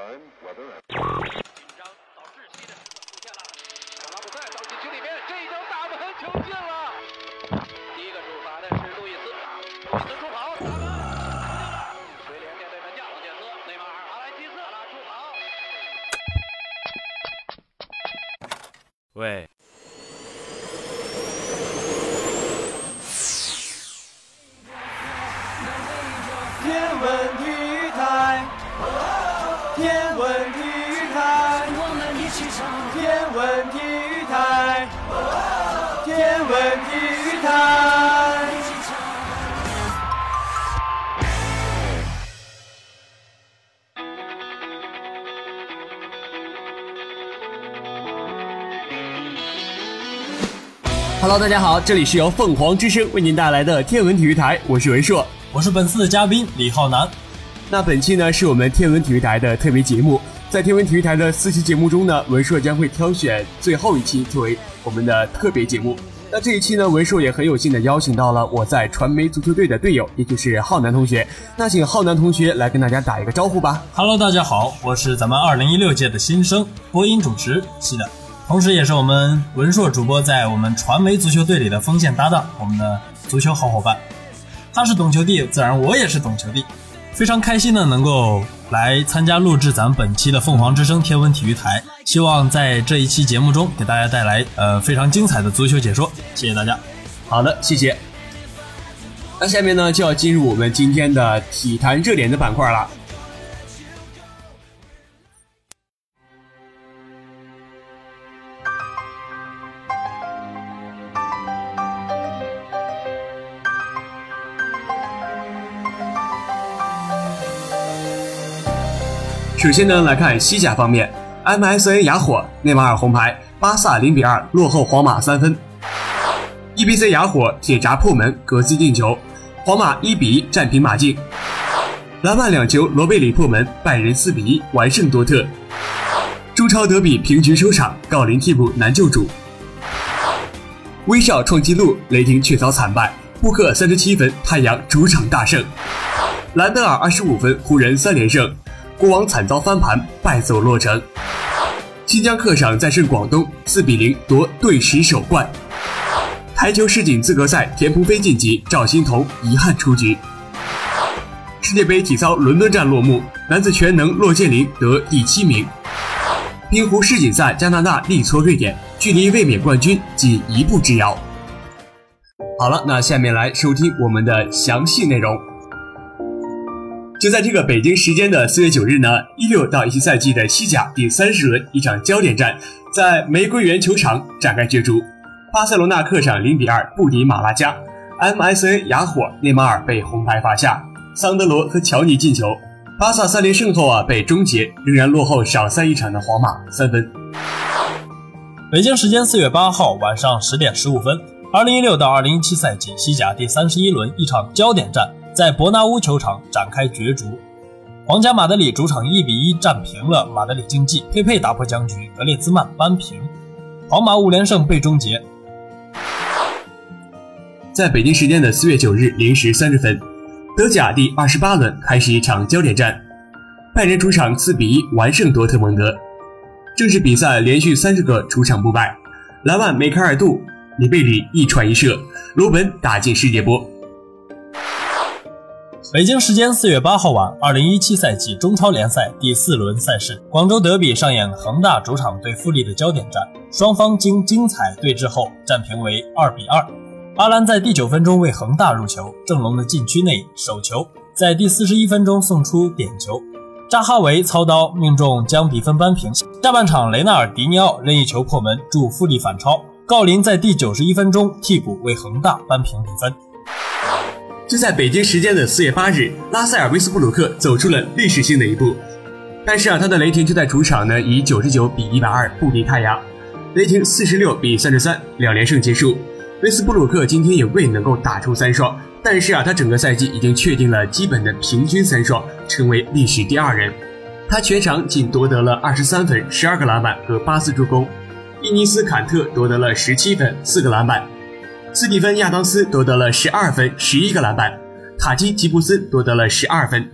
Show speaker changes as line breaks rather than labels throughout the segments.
time, weather,
文体育台，天文体育台。
Hello，大家好，这里是由凤凰之声为您带来的天文体育台，我是文硕。
我是本次的嘉宾李浩南。
那本期呢是我们天文体育台的特别节目，在天文体育台的四期节目中呢，文硕将会挑选最后一期作为我们的特别节目。那这一期呢，文硕也很有幸的邀请到了我在传媒足球队的队友，也就是浩南同学。那请浩南同学来跟大家打一个招呼吧。
Hello，大家好，我是咱们2016届的新生播音主持是的，同时也是我们文硕主播在我们传媒足球队里的锋线搭档，我们的足球好伙伴。他是懂球帝，自然我也是懂球帝，非常开心的能够来参加录制咱们本期的凤凰之声天文体育台，希望在这一期节目中给大家带来呃非常精彩的足球解说，谢谢大家。
好的，谢谢。那下面呢就要进入我们今天的体坛热点的板块了。首先呢，来看西甲方面，MSN 哑火，内马尔红牌，巴萨零比二落后皇马三分。EBC 哑火，铁闸破门，格斯进球，皇马一比一战平马竞。篮曼两球，罗贝里破门，拜仁四比一完胜多特。中超德比平局收场，郜林替补难救主。威少创纪录，雷霆却遭惨败，布克三十七分，太阳主场大胜。兰德尔二十五分，湖人三连胜。国王惨遭翻盘，败走洛城。新疆客场战胜广东，四比零夺队史首冠。台球世锦资格赛，田鹏飞晋级，赵欣彤遗憾出局。世界杯体操伦敦站落幕，男子全能骆建林得第七名。冰壶世锦赛，加拿大力挫瑞典，距离卫冕冠军仅一步之遥。好了，那下面来收听我们的详细内容。就在这个北京时间的四月九日呢，一六到一七赛季的西甲第三十轮，一场焦点战在玫瑰园球场展开角逐。巴塞罗那客场零比二不敌马拉加，MSN 哑火，内马尔被红牌罚下，桑德罗和乔尼进球。巴萨三连胜后啊被终结，仍然落后少赛一场的皇马三分。
北京时间四月八号晚上十点十五分，二零一六到二零一七赛季西甲第三十一轮一场焦点战在伯纳乌球场展开角逐。皇家马德里主场一比一战平了马德里竞技，佩佩打破僵局，格列兹曼扳平，皇马五连胜被终结。
在北京时间的四月九日零时三十分，德甲第二十八轮开始一场焦点战，拜仁主场四比一完胜多特蒙德。正式比赛连续三十个主场不败，莱万梅开二度，里贝里一传一射，罗本打进世界波。
北京时间四月八号晚，二零一七赛季中超联赛第四轮赛事，广州德比上演恒大主场对富力的焦点战，双方经精彩对峙后战平为二比二。阿兰在第九分钟为恒大入球，郑龙的禁区内手球，在第四十一分钟送出点球，扎哈维操刀命中将比分扳平。下半场雷纳尔迪尼奥任意球破门助富力反超，郜林在第九十一分钟替补为恒大扳平比分。
就在北京时间的四月八日，拉塞尔维斯布鲁克走出了历史性的一步，但是啊，他的雷霆就在主场呢以九十九比一百二不敌太阳，雷霆四十六比三十三两连胜结束。威斯布鲁克今天也未能够打出三双，但是啊，他整个赛季已经确定了基本的平均三双，成为历史第二人。他全场仅夺得了二十三分、十二个篮板和八次助攻。伊尼斯坎特夺得了十七分、四个篮板。斯蒂芬亚当斯夺得了十二分、十一个篮板。塔基吉布斯夺得了十二分。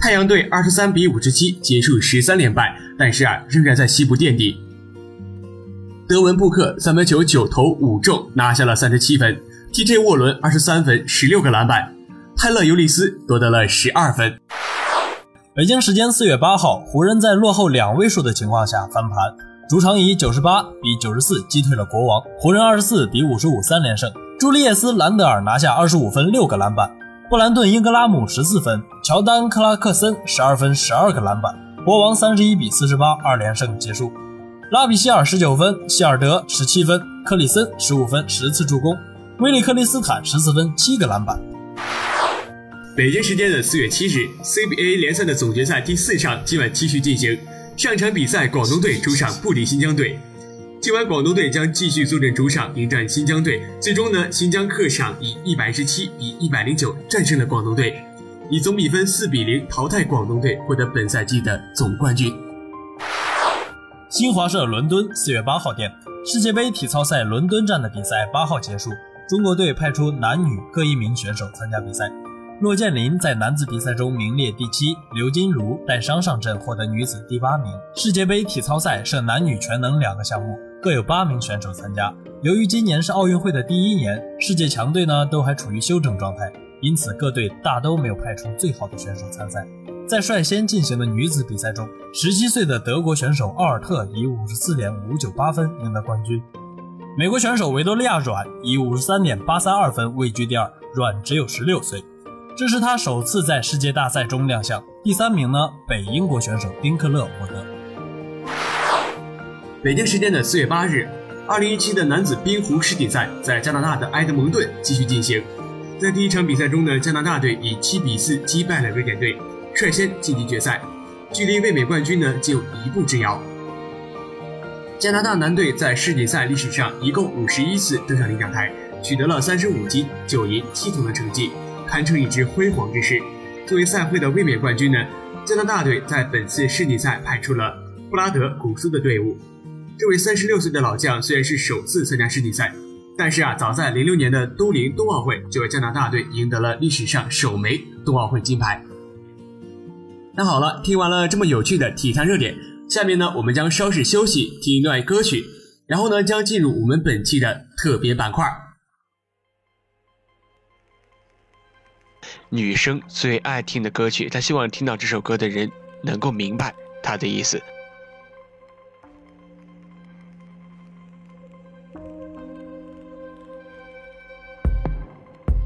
太阳队二十三比五十七结束十三连败，但是啊，仍然在西部垫底。德文布克三分球九投五中，拿下了三十七分。T.J. 沃伦二十三分，十六个篮板。泰勒尤利斯夺得了十二分。
北京时间四月八号，湖人，在落后两位数的情况下翻盘，主场以九十八比九十四击退了国王。湖人二十四比五十五三连胜。朱利叶斯·兰德尔拿下二十五分，六个篮板。布兰顿·英格拉姆十四分，乔丹·克拉克森十二分，十二个篮板。国王三十一比四十八二连胜结束。拉比希尔十九分，希尔德十七分，克里森十五分，十次助攻。威利克利斯坦十四分，七个篮板。
北京时间的四月七日，CBA 联赛的总决赛第四场今晚继续进行。上场比赛，广东队主场不敌新疆队。今晚广东队将继续坐镇主场迎战新疆队。最终呢，新疆客场以一百十七比一百零九战胜了广东队，以总比分四比零淘汰广东队，获得本赛季的总冠军。
新华社伦敦四月八号电：世界杯体操赛伦敦站的比赛八号结束，中国队派出男女各一名选手参加比赛。骆建林在男子比赛中名列第七，刘金如带伤上阵，获得女子第八名。世界杯体操赛设男女全能两个项目，各有八名选手参加。由于今年是奥运会的第一年，世界强队呢都还处于休整状态，因此各队大都没有派出最好的选手参赛。在率先进行的女子比赛中，十七岁的德国选手奥尔特以五十四点五九八分赢得冠军，美国选手维多利亚软以五十三点八三二分位居第二。软只有十六岁。这是他首次在世界大赛中亮相。第三名呢，北英国选手丁克勒获得。
北京时间的四月八日，二零一七的男子冰壶世锦赛在加拿大的埃德蒙顿继续进行。在第一场比赛中呢，加拿大队以七比四击败了瑞典队，率先晋级决赛，距离卫冕冠军呢仅有一步之遥。加拿大男队在世锦赛历史上一共五十一次登上领奖台，取得了三十五金九银七铜的成绩。堪称一支辉煌之势。作为赛会的卫冕冠军呢，加拿大队在本次世锦赛派出了布拉德·古斯的队伍。这位三十六岁的老将虽然是首次参加世锦赛，但是啊，早在零六年的都灵冬奥会就为加拿大队赢得了历史上首枚冬奥会金牌。那好了，听完了这么有趣的体坛热点，下面呢，我们将稍事休息，听一段歌曲，然后呢，将进入我们本期的特别板块。
女生最爱听的歌曲，她希望听到这首歌的人能够明白她的意思。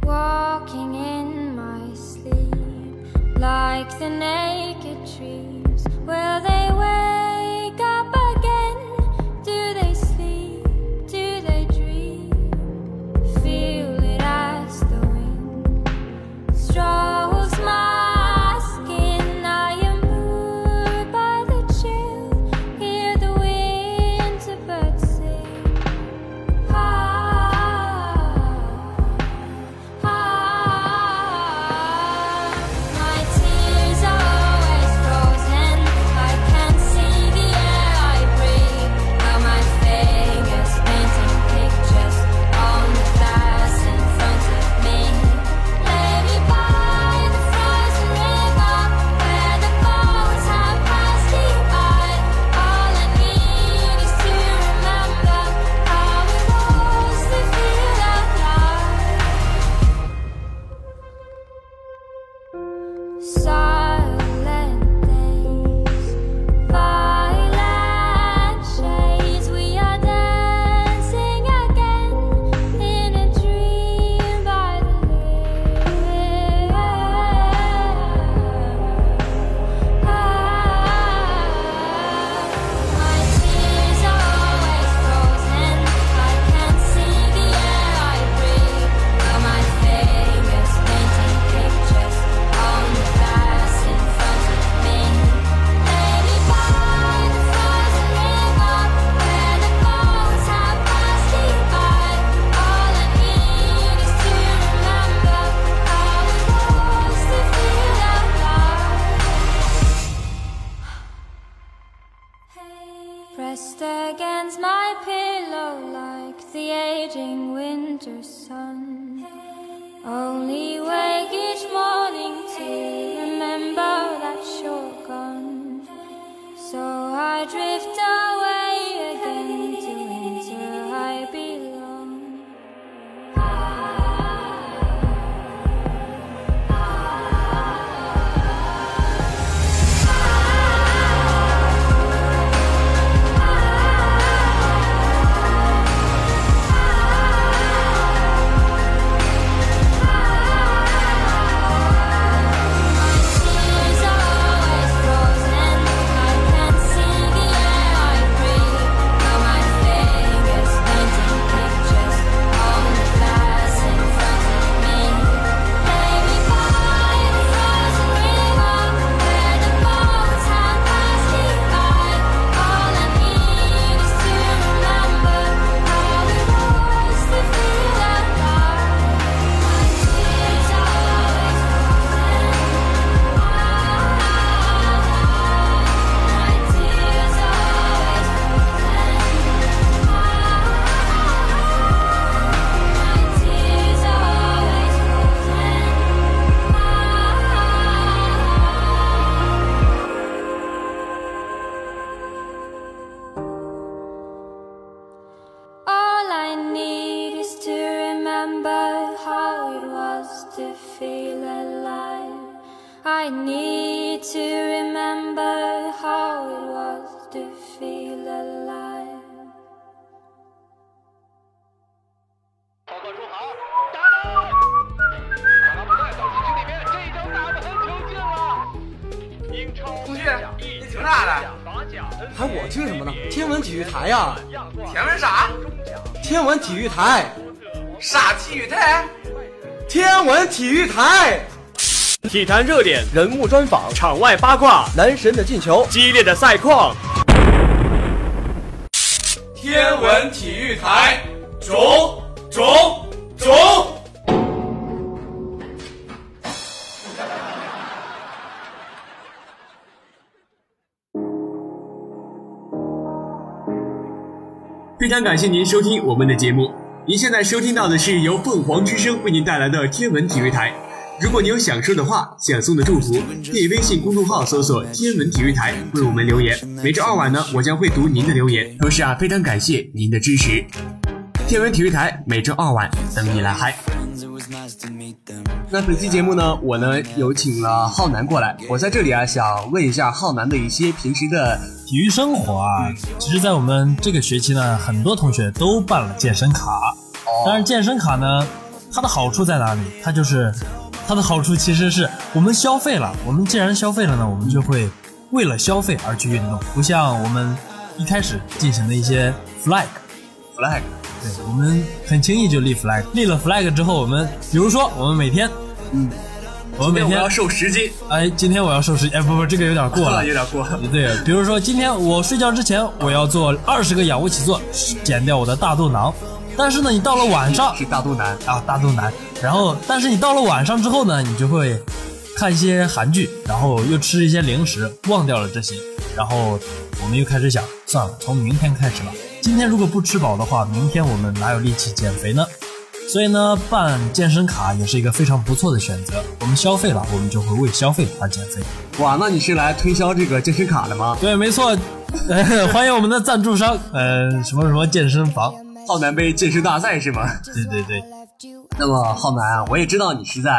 Only wake each morning to remember that.
育台，
啥
体育台？天文体育台，
体坛热点，
人物专访，
场外八卦，
男神的进球，
激烈的赛况。
天文体育台，中中中。
非常感谢您收听我们的节目。您现在收听到的是由凤凰之声为您带来的天文体育台。如果您有想说的话、想送的祝福，可以微信公众号搜索“天文体育台”为我们留言。每周二晚呢，我将会读您的留言。同时啊，非常感谢您的支持。天文体育台每周二晚等你来嗨。那本期节目呢，我呢有请了浩南过来。我在这里啊，想问一下浩南的一些平时的
体育生活啊，其实，在我们这个学期呢，很多同学都办了健身卡。但是健身卡呢，它的好处在哪里？它就是它的好处其实是我们消费了，我们既然消费了呢，我们就会为了消费而去运动，不像我们一开始进行的一些 flag。
flag。
对，我们很轻易就立 flag，立了 flag 之后，我们比如说我们每天，
嗯，
我们每天
我要瘦十斤，
哎，今天我要瘦十，哎，不不，这个有点过了，
有点过。
对，比如说今天我睡觉之前我要做二十个仰卧起坐，减掉我的大肚囊。但是呢，你到了晚上
是大肚腩
啊，大肚腩。然后，但是你到了晚上之后呢，你就会看一些韩剧，然后又吃一些零食，忘掉了这些。然后我们又开始想，算了，从明天开始吧。今天如果不吃饱的话，明天我们哪有力气减肥呢？所以呢，办健身卡也是一个非常不错的选择。我们消费了，我们就会为消费而减肥。
哇，那你是来推销这个健身卡的吗？
对，没错，呃、欢迎我们的赞助商，呃，什么什么健身房，
浩南杯健身大赛是吗？
对对对。
那么浩南啊，我也知道你是在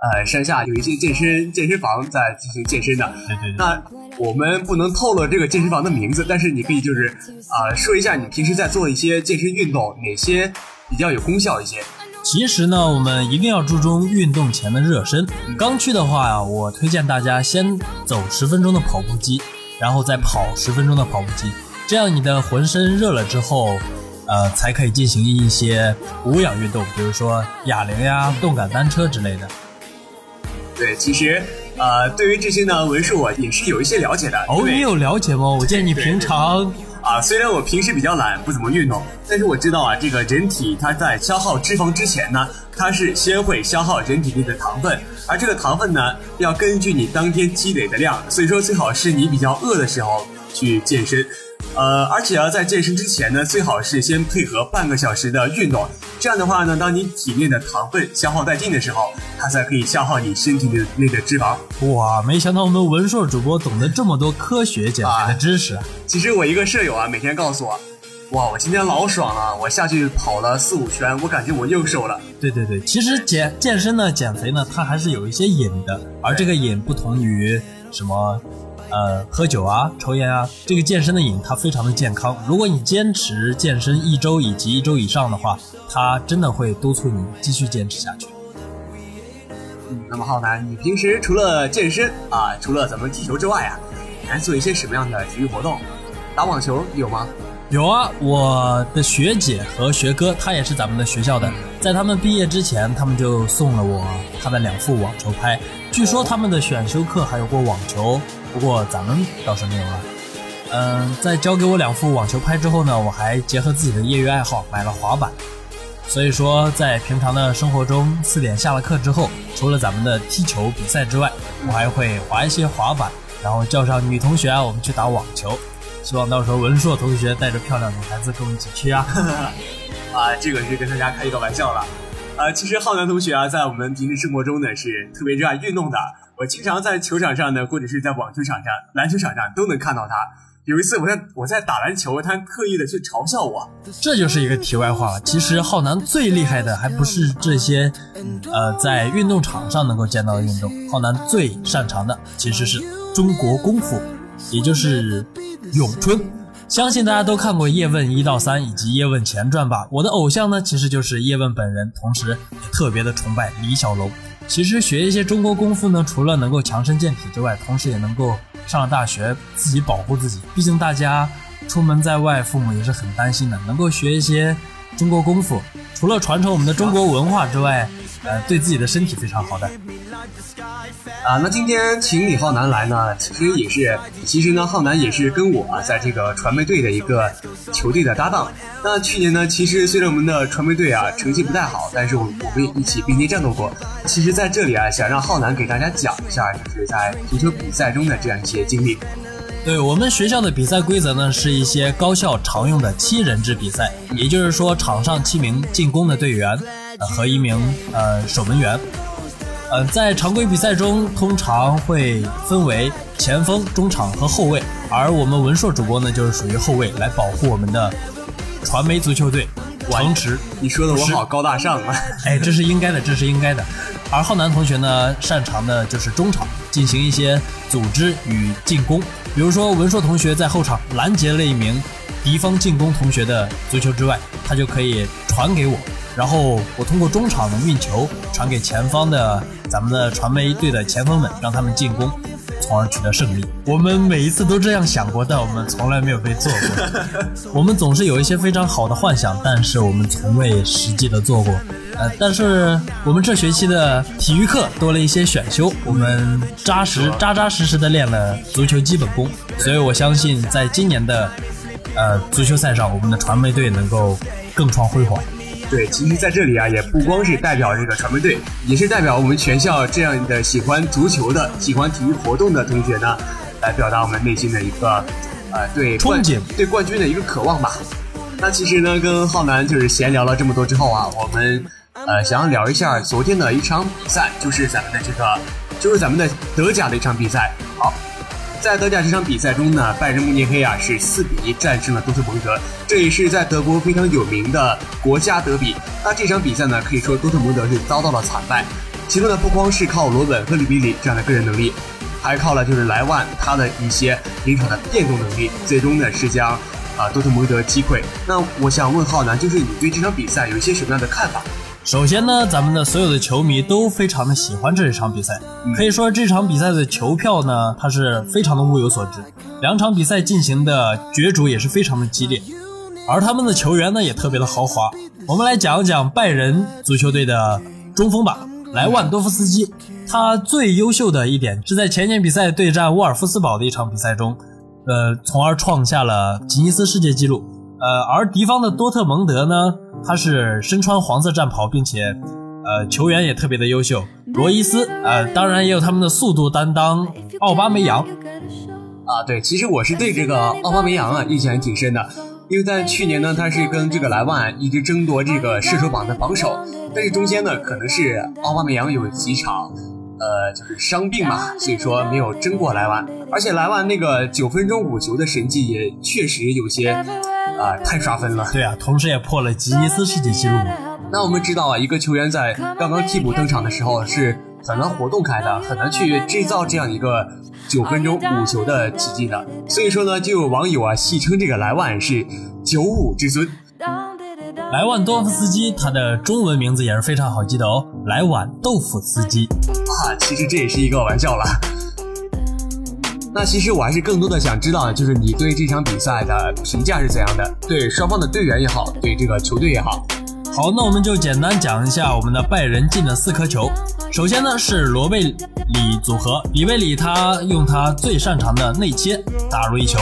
呃山下有一些健身健身房在进行健身的。
对对对。
那我们不能透露这个健身房的名字，但是你可以就是啊、呃、说一下你平时在做一些健身运动，哪些比较有功效一些。
其实呢，我们一定要注重运动前的热身。刚去的话呀，我推荐大家先走十分钟的跑步机，然后再跑十分钟的跑步机，这样你的浑身热了之后，呃，才可以进行一些无氧运动，比如说哑铃呀、动感单车之类的。
对，其实呃，对于这些呢，文树我也是有一些了解的。
哦，你有了解吗？我见你平常。
啊，虽然我平时比较懒，不怎么运动，但是我知道啊，这个人体它在消耗脂肪之前呢，它是先会消耗人体内的糖分，而这个糖分呢，要根据你当天积累的量，所以说最好是你比较饿的时候去健身。呃，而且啊，在健身之前呢，最好是先配合半个小时的运动，这样的话呢，当你体内的糖分消耗殆尽的时候，它才可以消耗你身体的内的脂肪。
哇，没想到我们文硕主播懂得这么多科学减肥的知识啊！
其实我一个舍友啊，每天告诉我，哇，我今天老爽了，我下去跑了四五圈，我感觉我又瘦了。
对对对，其实减健身呢、减肥呢，它还是有一些瘾的，而这个瘾不同于什么，呃，喝酒啊、抽烟啊，这个健身的瘾它非常的健康。如果你坚持健身一周以及一周以上的话，它真的会督促你继续坚持下去。
嗯，那么浩南，你平时除了健身啊，除了咱们踢球之外啊，你还做一些什么样的体育活动？打网球有吗？
有啊，我的学姐和学哥，他也是咱们的学校的，在他们毕业之前，他们就送了我他的两副网球拍。据说他们的选修课还有过网球，不过咱们倒是没有了。嗯，在交给我两副网球拍之后呢，我还结合自己的业余爱好买了滑板。所以说，在平常的生活中，四点下了课之后，除了咱们的踢球比赛之外，我还会滑一些滑板，然后叫上女同学啊，我们去打网球。希望到时候文硕同学带着漂亮女孩子跟我们一起去啊！
啊，这个是跟大家开一个玩笑了。呃，其实浩南同学啊，在我们平时生活中呢是特别热爱运动的。我经常在球场上呢，或者是在网球场上、篮球场上都能看到他。有一次我在我在打篮球，他特意的去嘲笑我。
这就是一个题外话了。其实浩南最厉害的还不是这些，呃，在运动场上能够见到的运动。浩南最擅长的其实是中国功夫，也就是咏春。相信大家都看过《叶问一到三》以及《叶问前传》吧？我的偶像呢，其实就是叶问本人，同时也特别的崇拜李小龙。其实学一些中国功夫呢，除了能够强身健体之外，同时也能够上了大学自己保护自己。毕竟大家出门在外，父母也是很担心的。能够学一些中国功夫，除了传承我们的中国文化之外，呃，对自己的身体非常好的。
啊，那今天请李浩南来呢，其实也是，其实呢，浩南也是跟我啊，在这个传媒队的一个球队的搭档。那去年呢，其实虽然我们的传媒队啊成绩不太好，但是我我们也一起并肩战斗过。其实，在这里啊，想让浩南给大家讲一下，就是在足球比赛中的这样一些经历。
对我们学校的比赛规则呢，是一些高校常用的七人制比赛，也就是说，场上七名进攻的队员，和一名呃守门员。呃，在常规比赛中，通常会分为前锋、中场和后卫，而我们文硕主播呢，就是属于后卫，来保护我们的传媒足球队。城池，
你说的我好高大上啊！
哎，这是应该的，这是应该的。而浩南同学呢，擅长的就是中场，进行一些组织与进攻。比如说，文硕同学在后场拦截了一名敌方进攻同学的足球之外，他就可以传给我，然后我通过中场的运球传给前方的咱们的传媒队的前锋们，让他们进攻，从而取得胜利。我们每一次都这样想过，但我们从来没有被做过。我们总是有一些非常好的幻想，但是我们从未实际的做过。呃，但是我们这学期的体育课多了一些选修，我们扎实、扎扎实实的练了足球基本功，所以我相信在今年的呃足球赛上，我们的传媒队能够更创辉煌。
对，其实在这里啊，也不光是代表这个传媒队，也是代表我们全校这样的喜欢足球的、喜欢体育活动的同学呢，来表达我们内心的一个呃对
憧憬、
对冠军的一个渴望吧。那其实呢，跟浩南就是闲聊了这么多之后啊，我们呃想要聊一下昨天的一场比赛，就是咱们的这个，就是咱们的德甲的一场比赛。好。在德甲这场比赛中呢，拜仁慕尼黑啊是四比一战胜了多特蒙德，这也是在德国非常有名的国家德比。那这场比赛呢，可以说多特蒙德是遭到了惨败。其中呢，不光是靠罗本和里比里这样的个人能力，还靠了就是莱万他的一些临场的变动能力，最终呢是将啊多特蒙德击溃。那我想问浩南，就是你对这场比赛有一些什么样的看法？
首先呢，咱们的所有的球迷都非常的喜欢这一场比赛，可以说这场比赛的球票呢，它是非常的物有所值。两场比赛进行的角逐也是非常的激烈，而他们的球员呢也特别的豪华。我们来讲讲拜仁足球队的中锋吧，莱万多夫斯基。他最优秀的一点是在前年比赛对战沃尔夫斯堡的一场比赛中，呃，从而创下了吉尼斯世界纪录。呃，而敌方的多特蒙德呢，他是身穿黄色战袍，并且，呃，球员也特别的优秀，罗伊斯，呃，当然也有他们的速度担当奥巴梅扬。
啊，对，其实我是对这个奥巴梅扬啊印象还挺深的，因为在去年呢，他是跟这个莱万一直争夺这个射手榜的榜首，但是中间呢，可能是奥巴梅扬有几场，呃，就是伤病嘛，所以说没有争过莱万，而且莱万那个九分钟五球的神迹也确实有些，啊、太刷分了。
对啊，同时也破了吉尼斯世界纪录。
那我们知道啊，一个球员在刚刚替补登场的时候是很难活动开的，很难去制造这样一个九分钟五球的奇迹的。所以说呢，就有网友啊戏称这个莱万是九五之尊。
莱万多夫斯基，他的中文名字也是非常好记的哦，莱万豆腐斯基。
啊，其实这也是一个玩笑了。那其实我还是更多的想知道，就是你对这场比赛的评价是怎样的？对双方的队员也好，对这个球队也好。
好，那我们就简单讲一下我们的拜仁进的四颗球。首先呢是罗贝里组合，里贝里他用他最擅长的内切打入一球。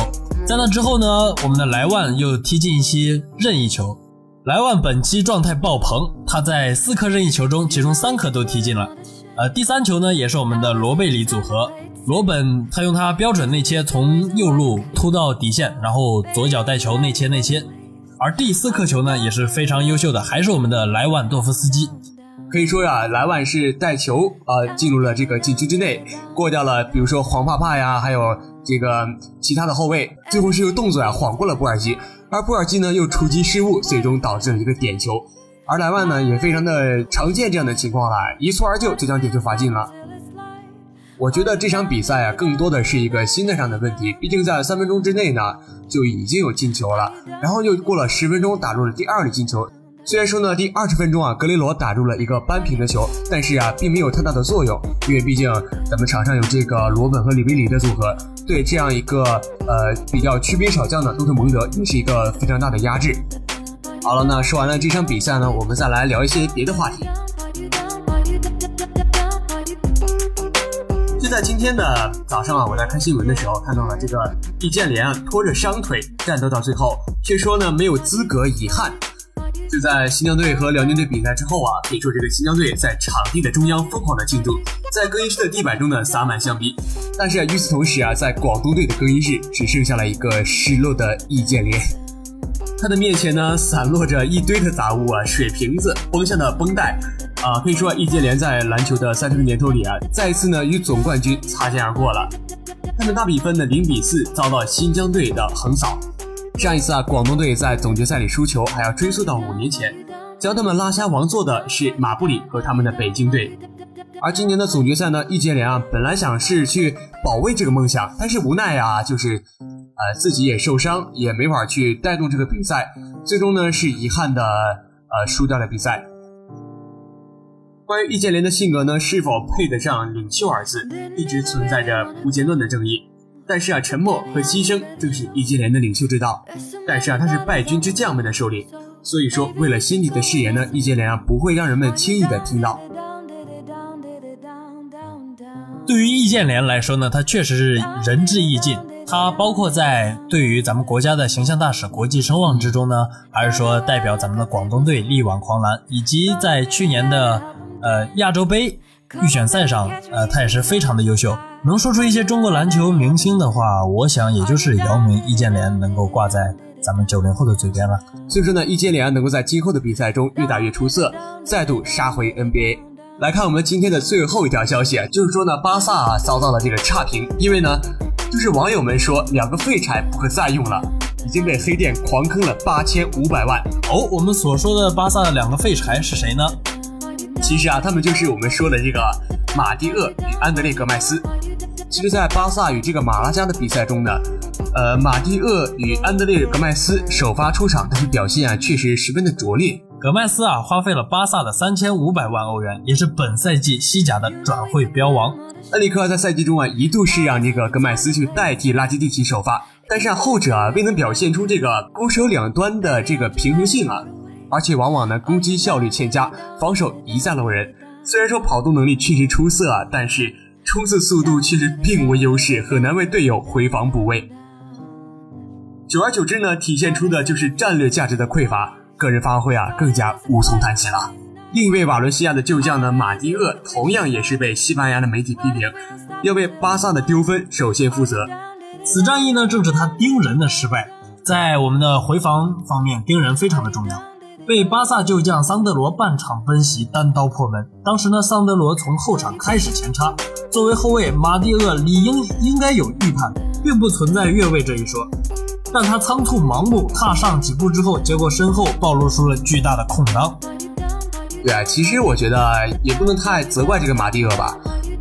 在那之后呢，我们的莱万又踢进一些任意球。莱万本期状态爆棚，他在四颗任意球中，其中三颗都踢进了。呃，第三球呢也是我们的罗贝里组合，罗本他用他标准内切从右路突到底线，然后左脚带球内切内切。而第四颗球呢也是非常优秀的，还是我们的莱万多夫斯基。
可以说呀，莱万是带球啊、呃进入了这个禁区之内，过掉了比如说黄帕帕呀，还有这个其他的后卫，最后是用动作呀晃过了布尔基，而布尔基呢又出击失误，最终导致了一个点球。而莱万呢也非常的常见这样的情况了，一蹴而就就将点球罚进了。我觉得这场比赛啊，更多的是一个心态上的问题。毕竟在三分钟之内呢，就已经有进球了，然后又过了十分钟打入了第二粒进球。虽然说呢，第二十分钟啊，格雷罗打入了一个扳平的球，但是啊，并没有太大的作用，因为毕竟咱们场上有这个罗本和里维里的组合，对这样一个呃比较区别少将的多特蒙德也是一个非常大的压制。好了，那说完了这场比赛呢，我们再来聊一些别的话题。在今天的早上啊，我在看新闻的时候看到了这个易建联啊拖着伤腿战斗到最后，却说呢没有资格，遗憾。就在新疆队和辽宁队比赛之后啊，可以说这个新疆队在场地的中央疯狂的庆祝，在更衣室的地板中呢洒满香槟。但是，与此同时啊，在广东队的更衣室只剩下了一个失落的易建联。他的面前呢，散落着一堆的杂物啊，水瓶子、崩下的绷带，啊，可以说易建联在篮球的三十个年头里啊，再一次呢与总冠军擦肩而过了。他们大比分的零比四遭到新疆队的横扫。上一次啊，广东队在总决赛里输球，还要追溯到五年前，将他们拉下王座的是马布里和他们的北京队。而今年的总决赛呢，易建联啊，本来想是去保卫这个梦想，但是无奈啊，就是，呃，自己也受伤，也没法去带动这个比赛，最终呢是遗憾的，呃，输掉了比赛。关于易建联的性格呢，是否配得上“领袖”二字，一直存在着不间断的争议。但是啊，沉默和牺牲正是易建联的领袖之道。但是啊，他是败军之将们的首领，所以说为了心底的誓言呢，易建联啊不会让人们轻易的听到。
对于易建联来说呢，他确实是仁至义尽。他包括在对于咱们国家的形象大使、国际声望之中呢，还是说代表咱们的广东队力挽狂澜，以及在去年的呃亚洲杯预选赛上，呃他也是非常的优秀。能说出一些中国篮球明星的话，我想也就是姚明、易建联能够挂在咱们九零后的嘴边了。
所以说呢，易建联能够在今后的比赛中越打越出色，再度杀回 NBA。来看我们今天的最后一条消息，就是说呢，巴萨啊遭到了这个差评，因为呢，就是网友们说两个废柴不可再用了，已经被黑店狂坑了八千五百万。
哦，我们所说的巴萨的两个废柴是谁呢？
其实啊，他们就是我们说的这个马蒂厄与安德烈·格麦斯。其实，在巴萨与这个马拉加的比赛中呢，呃，马蒂厄与安德烈·格麦斯首发出场，但是表现啊确实十分的拙劣。
格麦斯啊，花费了巴萨的三千五百万欧元，也是本赛季西甲的转会标王。
恩里克在赛季中啊，一度是让这个格麦斯去代替拉基蒂奇首发，但是啊，后者啊未能表现出这个攻守两端的这个平衡性啊，而且往往呢攻击效率欠佳，防守一再漏人。虽然说跑动能力确实出色啊，但是冲刺速度确实并无优势，很难为队友回防补位。久而久之呢，体现出的就是战略价值的匮乏，个人发挥啊更加无从谈起了。另一位瓦伦西亚的旧将呢，马蒂厄同样也是被西班牙的媒体批评，要为巴萨的丢分首先负责。
此战役呢，正是他盯人的失败。在我们的回防方面，盯人非常的重要。被巴萨旧将桑德罗半场奔袭，单刀破门。当时呢，桑德罗从后场开始前插，作为后卫，马蒂厄理应应该有预判，并不存在越位这一说。但他仓促盲目踏上几步之后，结果身后暴露出了巨大的空当。
对啊，其实我觉得也不能太责怪这个马蒂厄吧。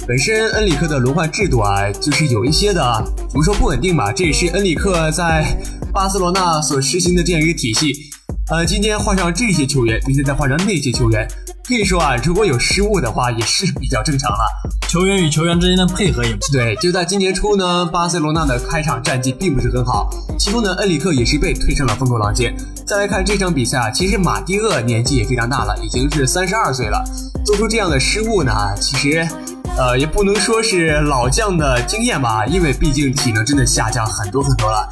本身恩里克的轮换制度啊，就是有一些的怎么说不稳定吧。这也是恩里克在巴塞罗那所实行的这样一个体系。呃，今天换上这些球员，明天再换上那些球员，可以说啊，如果有失误的话，也是比较正常了。
球员与球员之间的配合也不
对。就在今年初呢，巴塞罗那的开场战绩并不是很好，其中呢，恩里克也是被推上了风口浪尖。再来看这场比赛啊，其实马蒂厄年纪也非常大了，已经是三十二岁了，做出这样的失误呢，其实，呃，也不能说是老将的经验吧，因为毕竟体能真的下降很多很多了。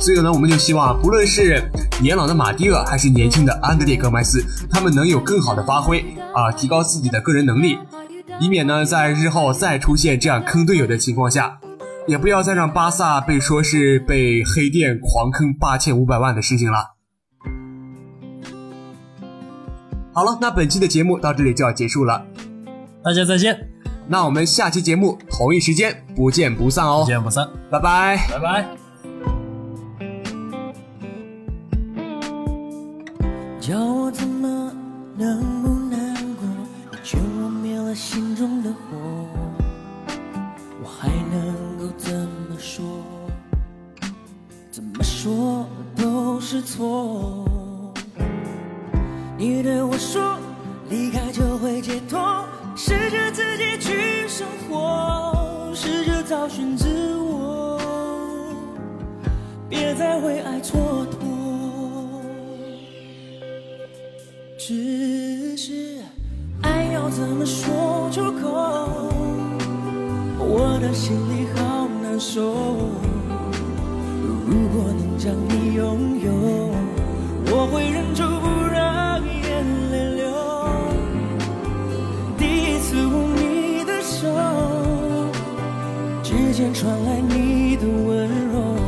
所以呢，我们就希望，不论是年老的马蒂厄，还是年轻的安德烈戈麦斯，他们能有更好的发挥啊，提高自己的个人能力，以免呢在日后再出现这样坑队友的情况下，也不要再让巴萨被说是被黑店狂坑八千五百万的事情了。好了，那本期的节目到这里就要结束了，
大家再见，
那我们下期节目同一时间不见不散哦
不，见不散，
拜拜。
拜拜。
叫我怎么能不难过？你劝我灭了心中的火，我还能够怎么说？怎么说都是错。你对我说，离开就找寻自我，别再为爱蹉跎。只是爱要怎么说出口？我的心里好难受。如果能将你拥有，我会忍住间传来你的温柔。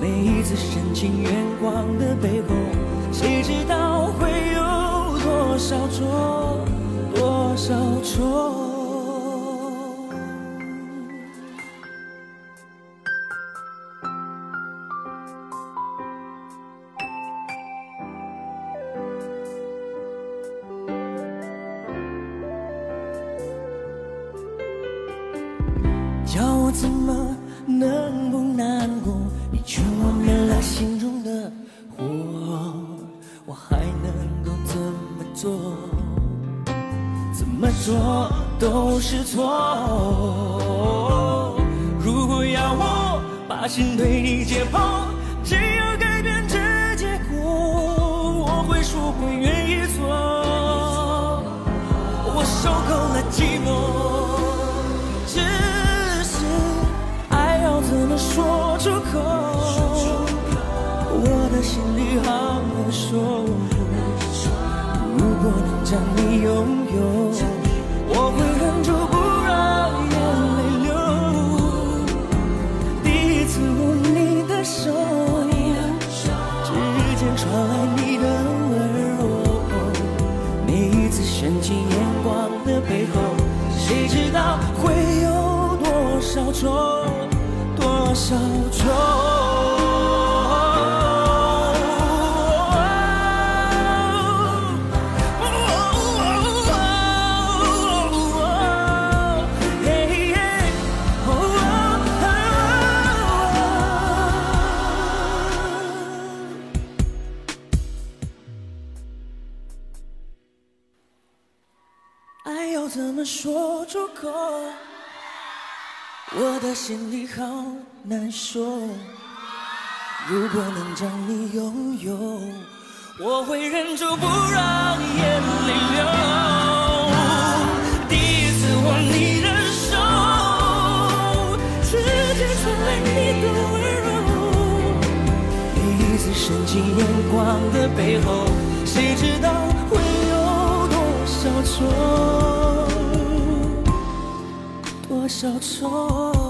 每一次深情眼光的背后，谁知道会有多少错，多少错？谁知道会有多少种，多少种？怎么说出口？我的心里好难受。如果能将你拥有，我会忍住不让眼泪流。第一次握你的手，指尖传来你的温柔。每一次深情眼光的背后，谁知道会有多少错，多少错？